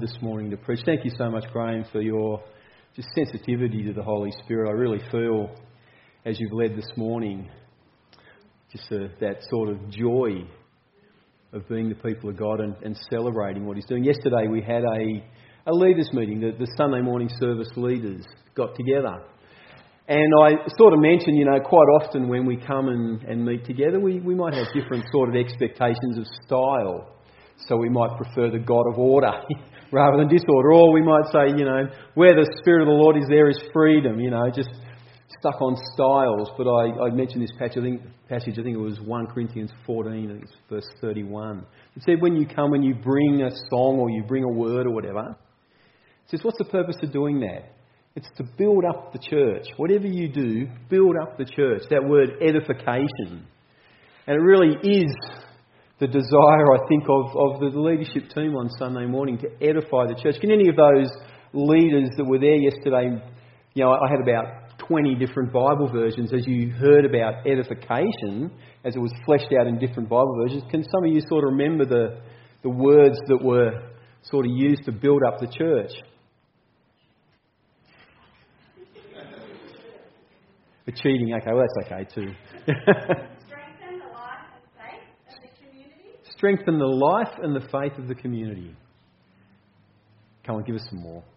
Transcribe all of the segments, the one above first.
this morning to preach. Thank you so much, Graham, for your just sensitivity to the Holy Spirit. I really feel, as you've led this morning, just a, that sort of joy of being the people of God and, and, celebrating what He's doing. Yesterday we had a, a leaders' meeting. The, the Sunday morning service leaders got together. And I sort of mentioned, you know, quite often when we come and, and meet together, we, we might have different sort of expectations of style. So we might prefer the God of order rather than disorder. Or we might say, you know, where the Spirit of the Lord is, there is freedom, you know, just stuck on styles. But I, I mentioned this passage I, think, passage, I think it was 1 Corinthians 14, I think it's verse 31. It said, when you come and you bring a song or you bring a word or whatever, it says, what's the purpose of doing that? It's to build up the church. Whatever you do, build up the church. That word edification. And it really is the desire, I think, of, of the leadership team on Sunday morning to edify the church. Can any of those leaders that were there yesterday, you know, I had about 20 different Bible versions as you heard about edification, as it was fleshed out in different Bible versions. Can some of you sort of remember the, the words that were sort of used to build up the church? Achieving, okay, well, that's okay too. strengthen the life and the faith of the community. Come on, give us some more.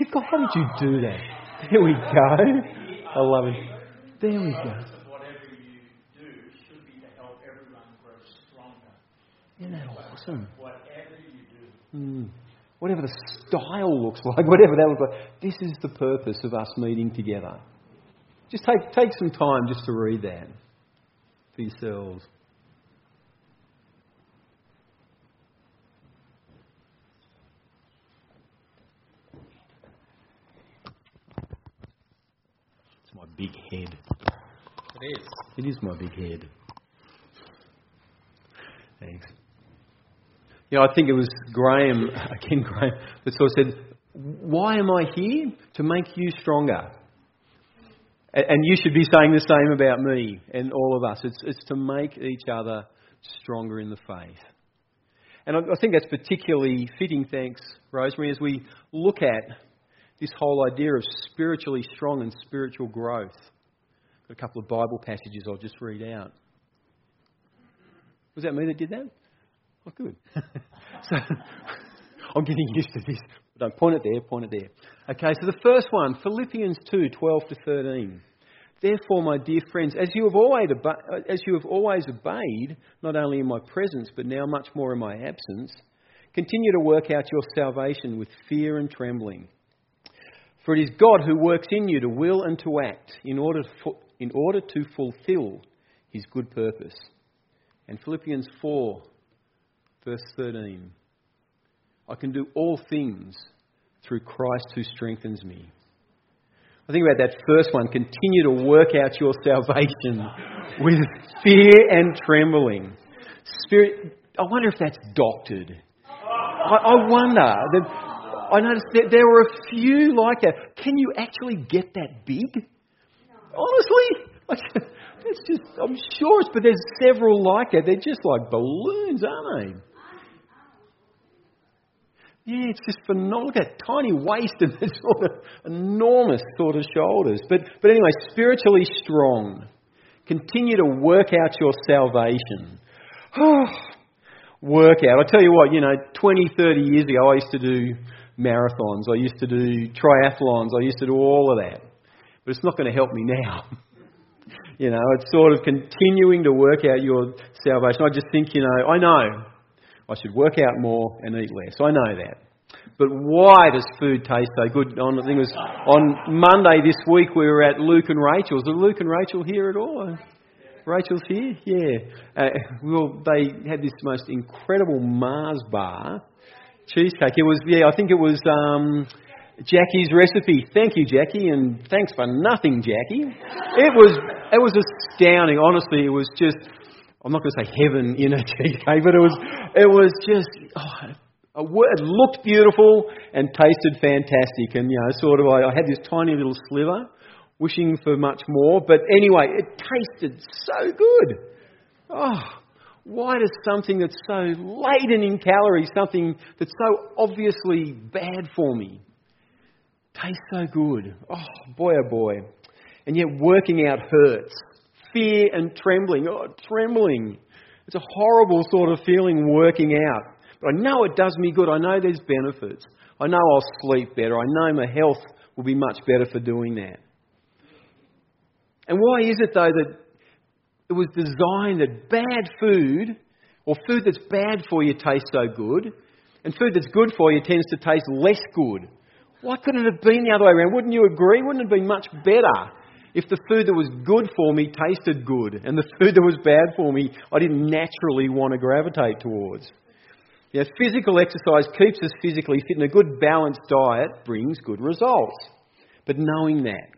You've how did you do that? There we go. I love it. There we go. Isn't that awesome? Whatever you do. Mm. Whatever the style looks like, whatever that looks like, this is the purpose of us meeting together. Just take, take some time just to read that for yourselves. It's my big head. It is. It is my big head. Thanks. You know, I think it was Graham, again Graham, that sort of said, Why am I here? To make you stronger. And you should be saying the same about me and all of us. It's, it's to make each other stronger in the faith. And I, think that's particularly fitting, thanks, Rosemary, as we look at this whole idea of spiritually strong and spiritual growth. Got a couple of Bible passages I'll just read out. Was that me that did that? Oh, good. so, I'm getting used to this. Don't point it there, point it there. Okay, so the first one, Philippians 2 12 to 13. Therefore, my dear friends, as you, have always as you have always obeyed, not only in my presence, but now much more in my absence, continue to work out your salvation with fear and trembling. For it is God who works in you to will and to act in order to, in order to fulfill his good purpose. And Philippians 4, verse 13. I can do all things through Christ who strengthens me. I think about that first one. Continue to work out your salvation with fear and trembling. Spirit, I wonder if that's doctored. I, I wonder. That, I noticed that there were a few like that. Can you actually get that big? Honestly, it's just. I'm sure it's, but there's several like that. They're just like balloons, aren't they? Yeah, it's just phenomenal. Look at that tiny waist and this sort of enormous sort of shoulders. But, but anyway, spiritually strong. Continue to work out your salvation. work out. I tell you what, you know, 20, 30 years ago, I used to do marathons. I used to do triathlons. I used to do all of that. But it's not going to help me now. you know, it's sort of continuing to work out your salvation. I just think, you know, I know I should work out more and eat less. I know that. But why does food taste so good? On, I think it was on Monday this week we were at Luke and Rachel's. Are Luke and Rachel here at all? Rachel's here? Yeah. Uh, well, they had this most incredible Mars bar cheesecake. It was, yeah, I think it was um, Jackie's recipe. Thank you, Jackie, and thanks for nothing, Jackie. It was, it was astounding. Honestly, it was just I'm not going to say heaven in a cheesecake, but it was, it was just, oh, it looked beautiful and tasted fantastic. And, you know, sort of, I, I had this tiny little sliver, wishing for much more. But anyway, it tasted so good. Oh, why does something that's so laden in calories, something that's so obviously bad for me, taste so good? Oh, boy, oh boy. And yet working out hurts. Fear and trembling. Oh, trembling. It's a horrible sort of feeling working out. But I know it does me good. I know there's benefits. I know I'll sleep better. I know my health will be much better for doing that. And why is it, though, that it was designed that bad food, or food that's bad for you, tastes so good, and food that's good for you tends to taste less good? Why couldn't it have been the other way around? Wouldn't you agree? Wouldn't it have been much better if the food that was good for me tasted good, and the food that was bad for me I didn't naturally want to gravitate towards? Physical exercise keeps us physically fit, and a good balanced diet brings good results. But knowing that,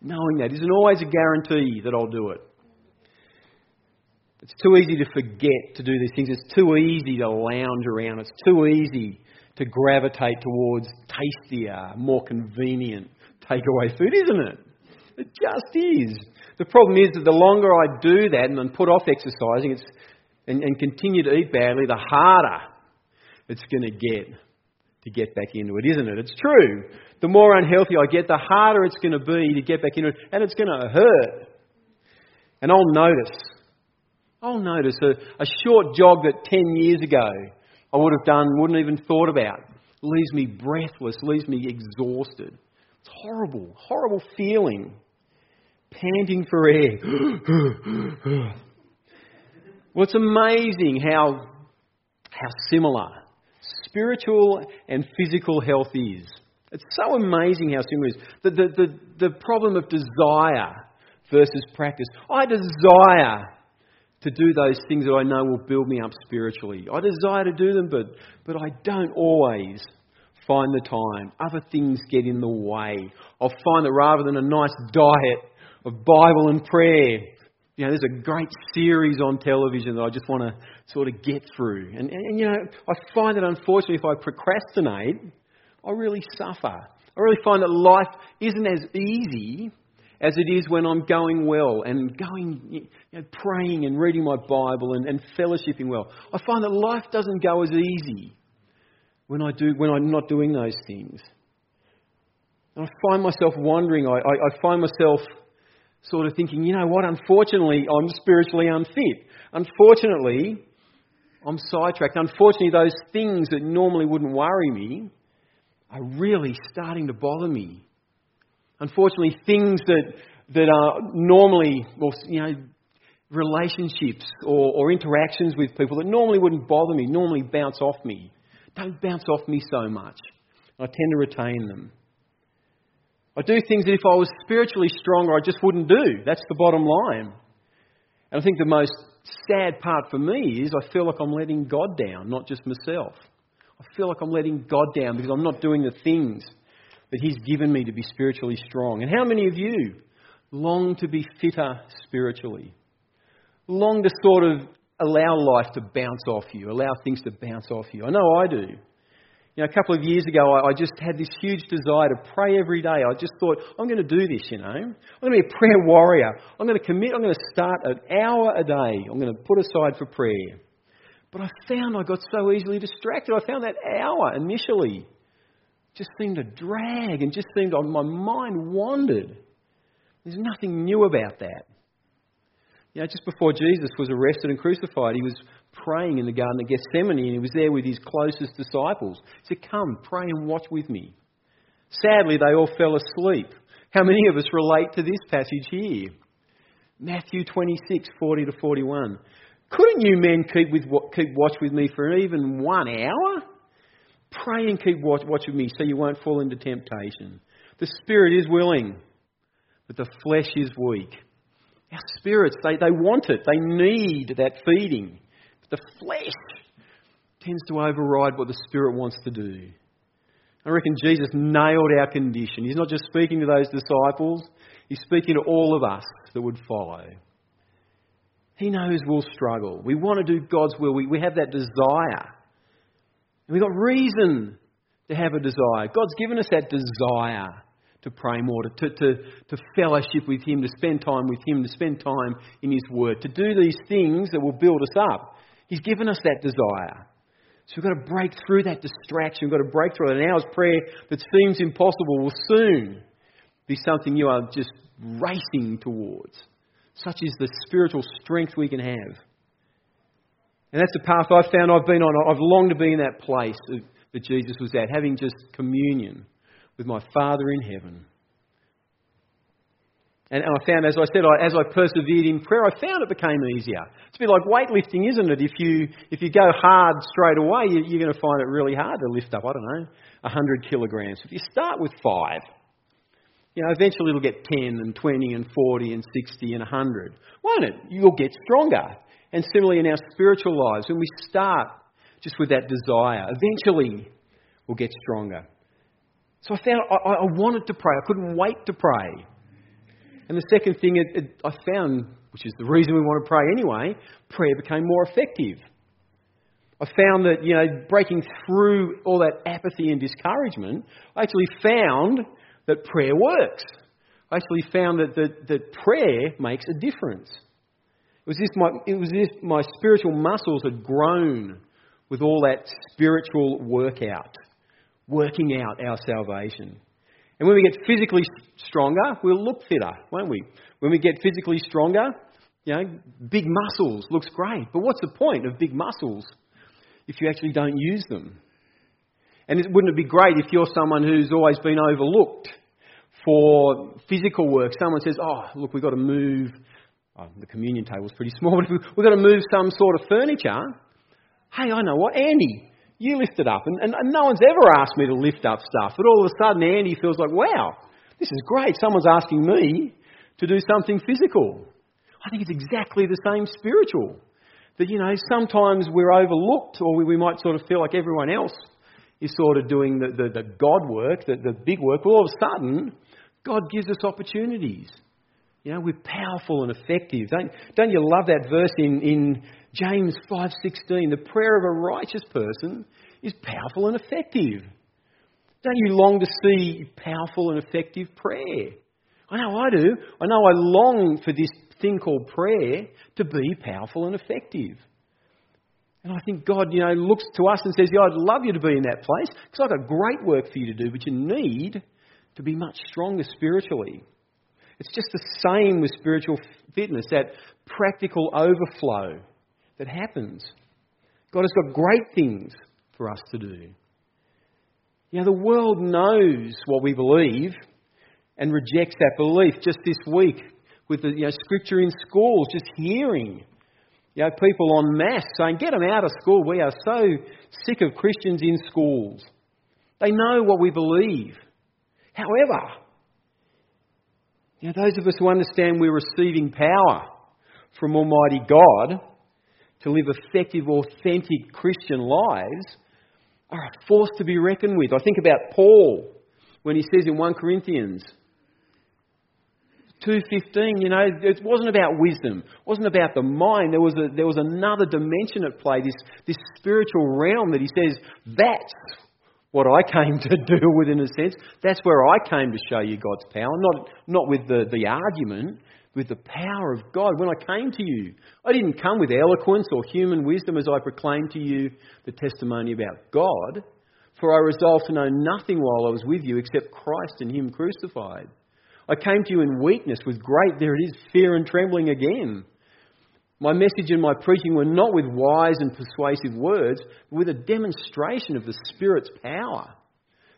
knowing that isn't always a guarantee that I'll do it. It's too easy to forget to do these things. It's too easy to lounge around. It's too easy to gravitate towards tastier, more convenient takeaway food, isn't it? It just is. The problem is that the longer I do that and then put off exercising and, and continue to eat badly, the harder it's going to get to get back into it, isn't it? It's true. The more unhealthy I get, the harder it's going to be to get back into it, and it's going to hurt. And I'll notice, I'll notice a, a short jog that 10 years ago I would have done, wouldn't even thought about, leaves me breathless, leaves me exhausted. It's horrible, horrible feeling. Panting for air. well, it's amazing how, how similar spiritual and physical health is. It's so amazing how similar it is. The, the, the, the problem of desire versus practice. I desire to do those things that I know will build me up spiritually. I desire to do them, but, but I don't always find the time. Other things get in the way. I'll find that rather than a nice diet of Bible and prayer, you know, there's a great series on television that I just want to sort of get through. And, and, and, you know, I find that unfortunately, if I procrastinate, I really suffer. I really find that life isn't as easy as it is when I'm going well and going, you know, praying and reading my Bible and, and fellowshipping well. I find that life doesn't go as easy when I do when I'm not doing those things. And I find myself wondering. I, I, I find myself sort of thinking, you know what, unfortunately, I'm spiritually unfit. Unfortunately, I'm sidetracked. Unfortunately, those things that normally wouldn't worry me are really starting to bother me. Unfortunately, things that, that are normally, well, you know, relationships or, or interactions with people that normally wouldn't bother me, normally bounce off me, don't bounce off me so much. I tend to retain them. I do things that if I was spiritually stronger, I just wouldn't do. That's the bottom line. And I think the most sad part for me is I feel like I'm letting God down, not just myself. I feel like I'm letting God down because I'm not doing the things that He's given me to be spiritually strong. And how many of you long to be fitter spiritually? Long to sort of allow life to bounce off you, allow things to bounce off you? I know I do. You know, a couple of years ago, I, just had this huge desire to pray every day. I just thought, I'm going to do this, you know. I'm going to be a prayer warrior. I'm going to commit, I'm going to start an hour a day. I'm going to put aside for prayer. But I found I got so easily distracted. I found that hour initially just seemed to drag and just seemed, my mind wandered. There's nothing new about that. You know, just before Jesus was arrested and crucified, he was praying in the Garden of Gethsemane and he was there with his closest disciples. He said, Come, pray and watch with me. Sadly, they all fell asleep. How many of us relate to this passage here? Matthew 26, 40 to 41. Couldn't you men keep, with, keep watch with me for even one hour? Pray and keep watch, watch with me so you won't fall into temptation. The spirit is willing, but the flesh is weak. Our spirits, they, they want it. They need that feeding. But the flesh tends to override what the spirit wants to do. I reckon Jesus nailed our condition. He's not just speaking to those disciples, he's speaking to all of us that would follow. He knows we'll struggle. We want to do God's will. We, we have that desire. And we've got reason to have a desire. God's given us that desire to pray more, to, to, to fellowship with Him, to spend time with Him, to spend time in His Word, to do these things that will build us up. He's given us that desire. So we've got to break through that distraction. We've got to break through it. An hour's prayer that seems impossible will soon be something you are just racing towards. Such is the spiritual strength we can have. And that's the path I've found I've been on. I've longed to be in that place that Jesus was at, having just communion with my Father in heaven. And, I found, as I said, as I persevered in prayer, I found it became easier. It's a bit like weightlifting, isn't it? If you, if you go hard straight away, you're going to find it really hard to lift up, I don't know, 100 kilograms. If you start with five, you know, eventually it'll get 10 and 20 and 40 and 60 and 100. Won't it? You'll get stronger. And similarly in our spiritual lives, when we start just with that desire, eventually we'll get stronger. So I found I, I wanted to pray. I couldn't wait to pray. And the second thing it, it, I found, which is the reason we want to pray anyway, prayer became more effective. I found that, you know, breaking through all that apathy and discouragement, I actually found that prayer works. I actually found that, that, that prayer makes a difference. It was, this my, it was this my spiritual muscles had grown with all that spiritual workout, working out our salvation. And when we get physically stronger, we'll look fitter, won't we? When we get physically stronger, you know, big muscles looks great. But what's the point of big muscles if you actually don't use them? And it, wouldn't it be great if you're someone who's always been overlooked for physical work? Someone says, oh, look, we've got to move. Oh, the communion table's pretty small, but we've got to move some sort of furniture. Hey, I know what, Andy, you lift it up. And, and, and no one's ever asked me to lift up stuff. But all of a sudden, Andy feels like, wow, this is great. Someone's asking me to do something physical. I think it's exactly the same spiritual. That, you know, sometimes we're overlooked or we, we might sort of feel like everyone else is sort of doing the, the, the God work, the, the big work. Well, all of a sudden, God gives us opportunities. You know, we're powerful and effective. Don't, don't you love that verse in, in James 5:16, the prayer of a righteous person is powerful and effective. Don't you long to see powerful and effective prayer? I know I do. I know I long for this thing called prayer to be powerful and effective. And I think God, you know, looks to us and says, yeah, I'd love you to be in that place because I've got great work for you to do, but you need to be much stronger spiritually. It's just the same with spiritual fitness, that practical overflow that happens. God has got great things for us to do. You know, the world knows what we believe and rejects that belief. Just this week, with the you know, scripture in schools, just hearing you know, people en masse saying, Get them out of school. We are so sick of Christians in schools. They know what we believe. However, you know, those of us who understand we're receiving power from Almighty God to live effective, authentic Christian lives are a force to be reckoned with. I think about Paul when he says in 1 Corinthians 2.15, you know, it wasn't about wisdom. It wasn't about the mind. There was, a, there was another dimension at play, this, this spiritual realm that he says, that's what I came to deal with in a sense. That's where I came to show you God's power, not, not with the, the argument, with the power of God when I came to you. I didn't come with eloquence or human wisdom as I proclaimed to you the testimony about God, for I resolved to know nothing while I was with you except Christ and Him crucified. I came to you in weakness with great, there it is, fear and trembling again. My message and my preaching were not with wise and persuasive words, but with a demonstration of the Spirit's power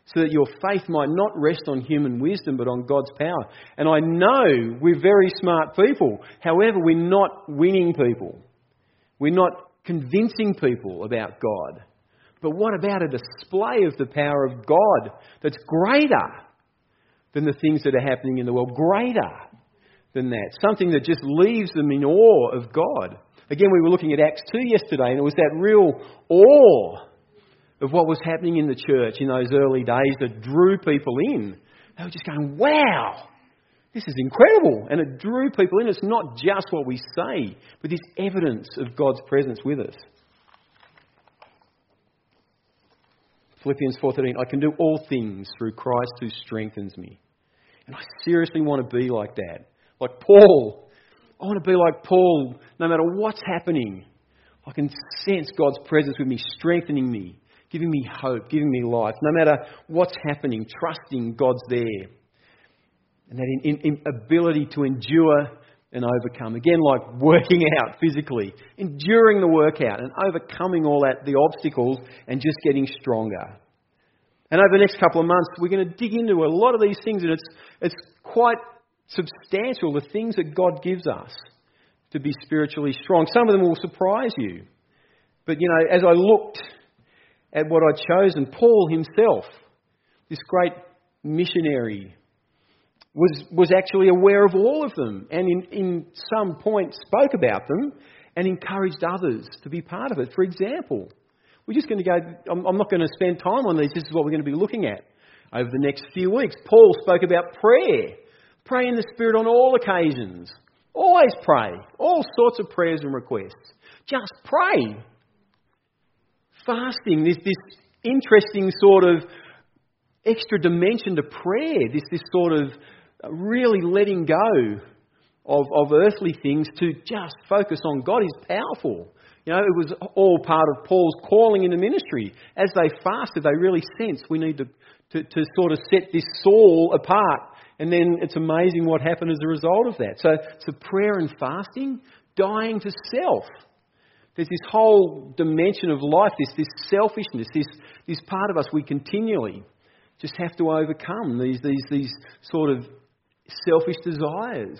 so that your faith might not rest on human wisdom but on God's power. And I know we're very smart people. However, we're not winning people. We're not convincing people about God. But what about a display of the power of God that's greater than the things that are happening in the world? Greater than that. Something that just leaves them in awe of God. Again, we were looking at Acts 2 yesterday, and it was that real awe of what was happening in the church in those early days that drew people in. They were just going, wow, this is incredible. And it drew people in. It's not just what we say, but this evidence of God's presence with us. Philippians 4:13 I can do all things through Christ who strengthens me. And I seriously want to be like that. Like Paul. I want to be like Paul no matter what's happening. I can sense God's presence with me, strengthening me, giving me hope, giving me life. No matter what's happening, trusting God's there. And that in, in, ability to endure and overcome. Again, like working out physically, enduring the workout and overcoming all that, the obstacles, and just getting stronger. And over the next couple of months, we're going to dig into a lot of these things, and it's, it's quite substantial, the things that God gives us to be spiritually strong. Some of them will surprise you. But, you know, as I looked at what I'd chosen, Paul himself, this great missionary, was, was actually aware of all of them and in, in some point spoke about them and encouraged others to be part of it. For example, we're just going to go, I'm, I'm not going to spend time on these, this is what we're going to be looking at over the next few weeks. Paul spoke about prayer. Pray in the Spirit on all occasions. Always pray. All sorts of prayers and requests. Just pray. Fasting, this, this interesting sort of extra dimension to prayer, this, this sort of uh, really letting go of, of earthly things to just focus on God is powerful. You know, it was all part of Paul's calling in the ministry. As they fasted, they really sensed we need to, to, to sort of set this Saul apart. And then it's amazing what happened as a result of that. So, so prayer and fasting, dying to self. There's this whole dimension of life, this, this selfishness, this, this part of us we continually just have to overcome, these, these, these sort of selfish desires.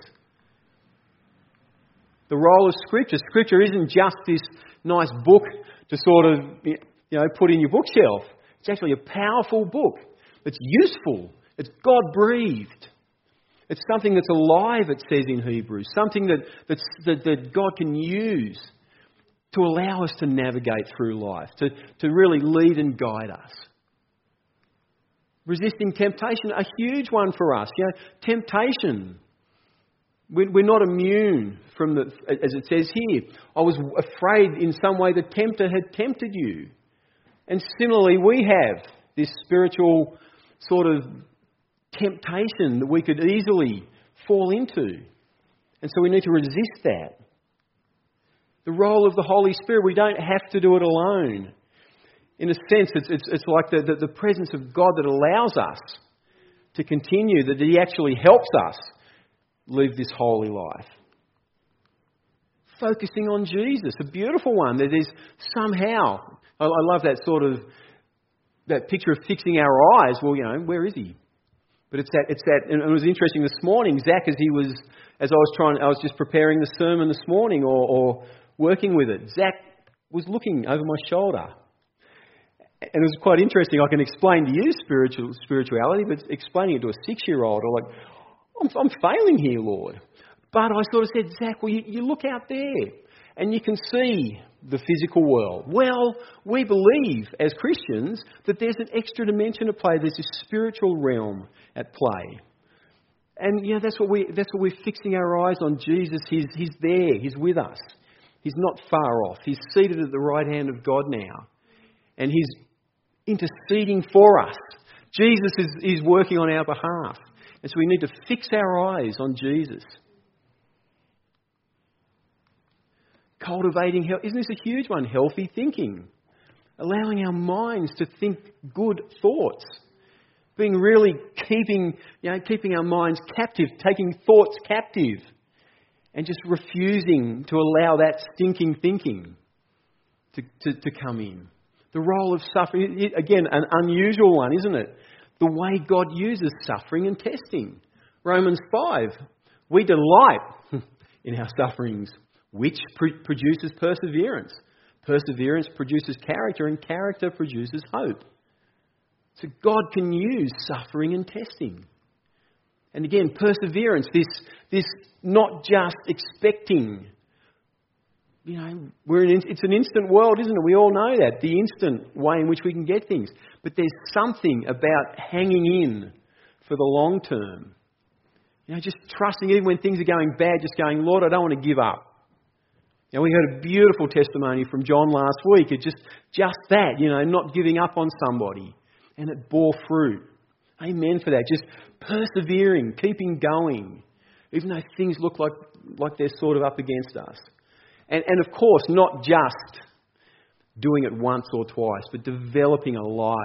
The role of Scripture. Scripture isn't just this nice book to sort of you know put in your bookshelf. It's actually a powerful book. It's useful. It's God breathed. It's something that's alive, it says in Hebrews. Something that, that, that God can use to allow us to navigate through life, to, to really lead and guide us. Resisting temptation, a huge one for us. You know, temptation. We're not immune from the, as it says here. I was afraid in some way the tempter had tempted you. And similarly, we have this spiritual sort of temptation that we could easily fall into. And so we need to resist that. The role of the Holy Spirit, we don't have to do it alone in a sense, it's, it's, it's like the, the, the presence of God that allows us to continue, that He actually helps us live this holy life. Focusing on Jesus, a beautiful one that is somehow, I, I love that sort of, that picture of fixing our eyes. Well, you know, where is He? But it's that, it's that, and it was interesting this morning, Zach, as he was, as I was trying, I was just preparing the sermon this morning or, or working with it, Zach was looking over my shoulder and it was quite interesting. I can explain to you spiritual spirituality, but explaining it to a six-year-old, or like, I'm, I'm failing here, Lord. But I sort of said, Zach, well, you, you look out there and you can see the physical world. Well, we believe as Christians that there's an extra dimension at play. There's a spiritual realm at play. And you know, that's what we that's what we're fixing our eyes on. Jesus, he's he's there, he's with us. He's not far off. He's seated at the right hand of God now. And he's interceding for us. Jesus is, is working on our behalf. And so we need to fix our eyes on Jesus. Cultivating health. Isn't this a huge one? Healthy thinking. Allowing our minds to think good thoughts. Being really keeping, you know, keeping our minds captive, taking thoughts captive. And just refusing to allow that stinking thinking to, to, to come in. The role of suffering, again, an unusual one, isn't it? The way God uses suffering and testing. Romans 5. We delight in our sufferings, which produces perseverance. Perseverance produces character, and character produces hope. So God can use suffering and testing. And again, perseverance, this, this not just expecting you know, we're in, it's an instant world, isn't it? We all know that, the instant way in which we can get things. But there's something about hanging in for the long term. You know, just trusting even when things are going bad, just going, Lord, I don't want to give up. You know, we heard a beautiful testimony from John last week. It's just, just that, you know, not giving up on somebody. And it bore fruit. Amen for that. Just persevering, keeping going, even though things look like, like they're sort of up against us. And, and of course, not just doing it once or twice, but developing a life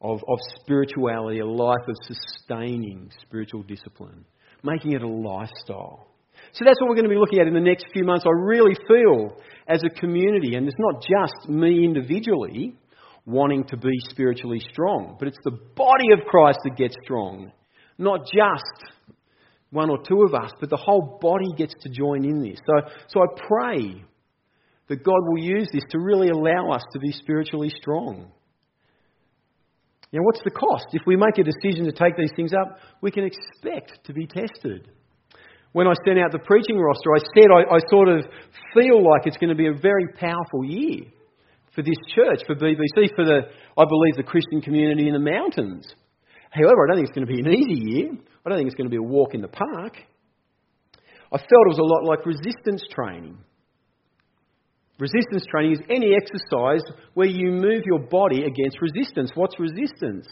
of, of spirituality, a life of sustaining spiritual discipline, making it a lifestyle. So that's what we're going to be looking at in the next few months. I really feel as a community, and it's not just me individually wanting to be spiritually strong, but it's the body of Christ that gets strong. Not just one or two of us, but the whole body gets to join in this. So, so I pray that God will use this to really allow us to be spiritually strong. Now, what's the cost? If we make a decision to take these things up, we can expect to be tested. When I sent out the preaching roster, I said I, I sort of feel like it's going to be a very powerful year for this church, for BBC, for the, I believe, the Christian community in the mountains. However, I don't think it's going to be an easy year. I don't think it's going to be a walk in the park. I felt it was a lot like resistance training. Resistance training is any exercise where you move your body against resistance. What's resistance?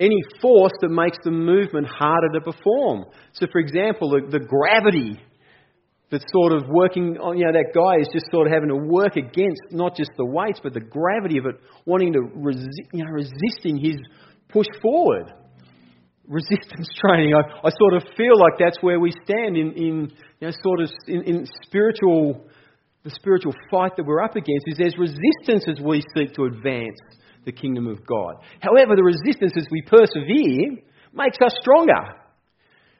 Any force that makes the movement harder to perform. So, for example, the, the gravity that's sort of working on, you know, that guy is just sort of having to work against not just the weights, but the gravity of it, wanting to, resist, you know, resisting his push forward. Resistance training. I, I sort of feel like that's where we stand in, in you know, sort of in, in spiritual the spiritual fight that we're up against is there's resistance as we seek to advance the kingdom of God. However, the resistance as we persevere makes us stronger.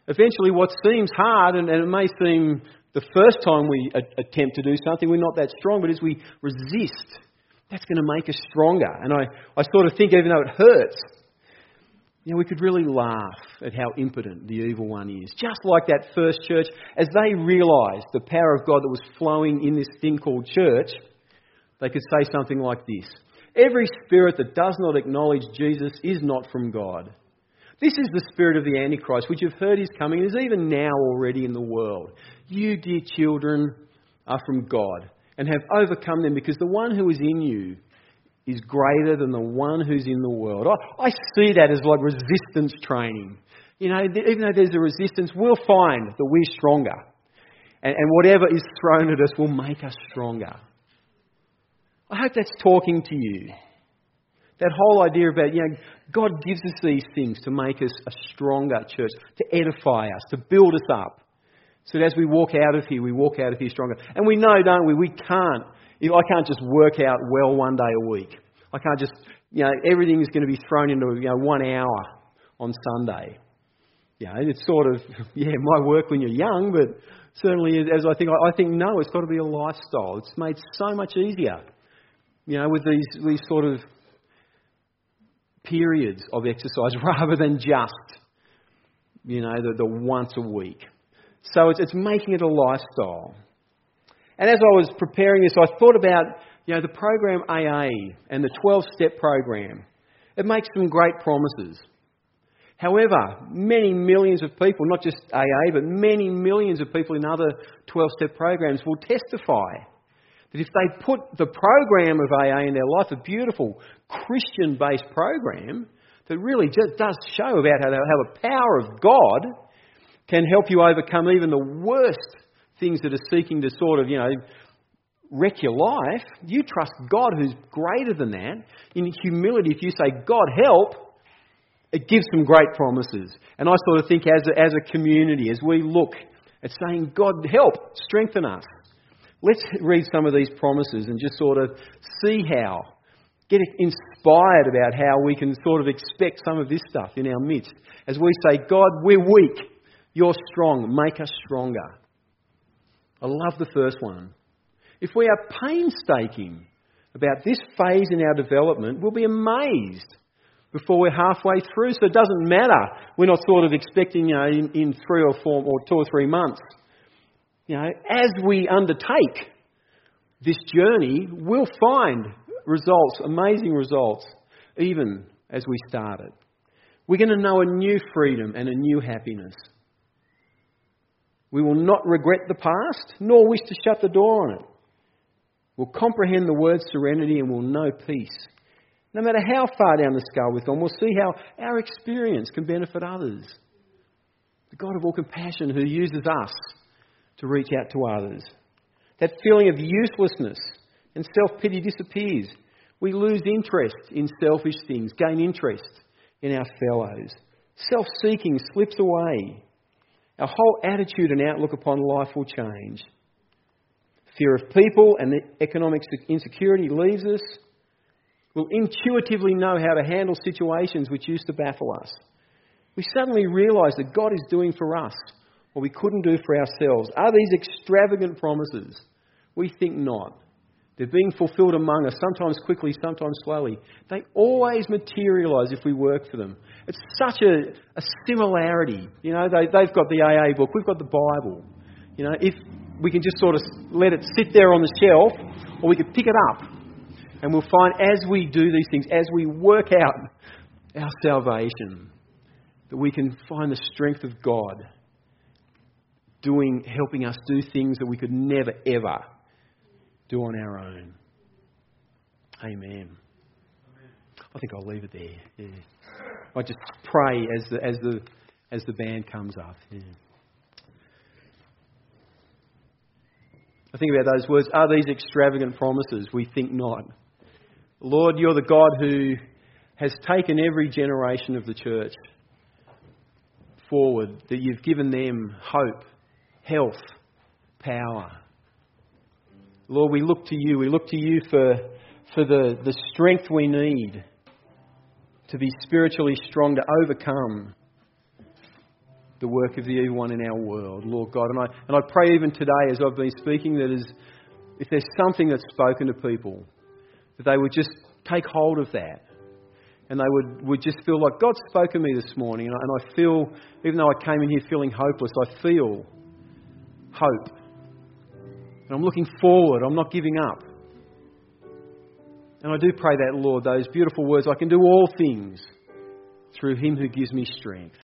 Eventually, what seems hard, and, and it may seem the first time we attempt to do something, we're not that strong, but as we resist, that's going to make us stronger. And I, I sort of think, even though it hurts, you know, we could really laugh at how impotent the evil one is. Just like that first church, as they realised the power of God that was flowing in this thing called church, they could say something like this Every spirit that does not acknowledge Jesus is not from God. This is the spirit of the Antichrist, which you've heard is coming, and is even now already in the world. You, dear children, are from God, and have overcome them, because the one who is in you is greater than the one who's in the world. I, I see that as like resistance training. You know, even though there's a resistance, we'll find that we're stronger. And, and whatever is thrown at us will make us stronger. I hope that's talking to you. That whole idea about, you know, God gives us these things to make us a stronger church, to edify us, to build us up. So that as we walk out of here, we walk out of here stronger. And we know, don't we, we can't I can't just work out well one day a week. I can't just, you know, everything is going to be thrown into, you know, one hour on Sunday. You know, it's sort of, yeah, might work when you're young, but certainly as I think, I think no, it's got to be a lifestyle. It's made so much easier, you know, with these, these sort of periods of exercise rather than just, you know, the, the once a week. So it's, it's making it a lifestyle. And as I was preparing this, I thought about you know, the program AA and the 12 step program. It makes some great promises. However, many millions of people, not just AA, but many millions of people in other 12 step programs will testify that if they put the program of AA in their life, a beautiful Christian based program that really just does show about how, how the power of God can help you overcome even the worst things that are seeking to sort of, you know, wreck your life, you trust God who's greater than that. In humility, if you say, God help, it gives some great promises. And I sort of think as a, as a community, as we look at saying, God help, strengthen us, let's read some of these promises and just sort of see how, get inspired about how we can sort of expect some of this stuff in our midst. As we say, God, we're weak, you're strong, make us stronger. I love the first one. If we are painstaking about this phase in our development, we'll be amazed before we're halfway through. So it doesn't matter. We're not sort of expecting, you know, in, in three or four or two or three months. You know, as we undertake this journey, we'll find results, amazing results, even as we start it. We're going to know a new freedom and a new happiness. We will not regret the past, nor wish to shut the door on it. We'll comprehend the word serenity and we'll know peace No matter how far down the scale we've gone, we'll see how our experience can benefit others. The God of all compassion who uses us to reach out to others. That feeling of uselessness and self pity disappears. We lose interest in selfish things, gain interest in our fellows. Self seeking slips away. Our whole attitude and outlook upon life will change. Fear of people and economic insecurity leaves us. We'll intuitively know how to handle situations which used to baffle us. We suddenly realise that God is doing for us what we couldn't do for ourselves. Are these extravagant promises? We think not. They're being fulfilled among us, sometimes quickly, sometimes slowly. They always materialise if we work for them. It's such a, a similarity. You know, they, they've got the AA book, we've got the Bible. You know, if we can just sort of let it sit there on the shelf, or we could pick it up, and we'll find as we do these things, as we work out our salvation, that we can find the strength of God doing, helping us do things that we could never, ever do on our own. Amen. I think I'll leave it there. Yeah. I just pray as the, as the, as the band comes up. Yeah. I think about those words. Are these extravagant promises? We think not. Lord, you're the God who has taken every generation of the church forward, that you've given them hope, health, power. Lord, we look to you. We look to you for, for the, the strength we need to be spiritually strong, to overcome the work of the evil one in our world, Lord God. And I, and I pray even today, as I've been speaking, that is, if there's something that's spoken to people, that they would just take hold of that. And they would, would just feel like God's spoken to me this morning. And I, and I feel, even though I came in here feeling hopeless, I feel hope. And I'm looking forward. I'm not giving up. And I do pray that, Lord, those beautiful words I can do all things through Him who gives me strength.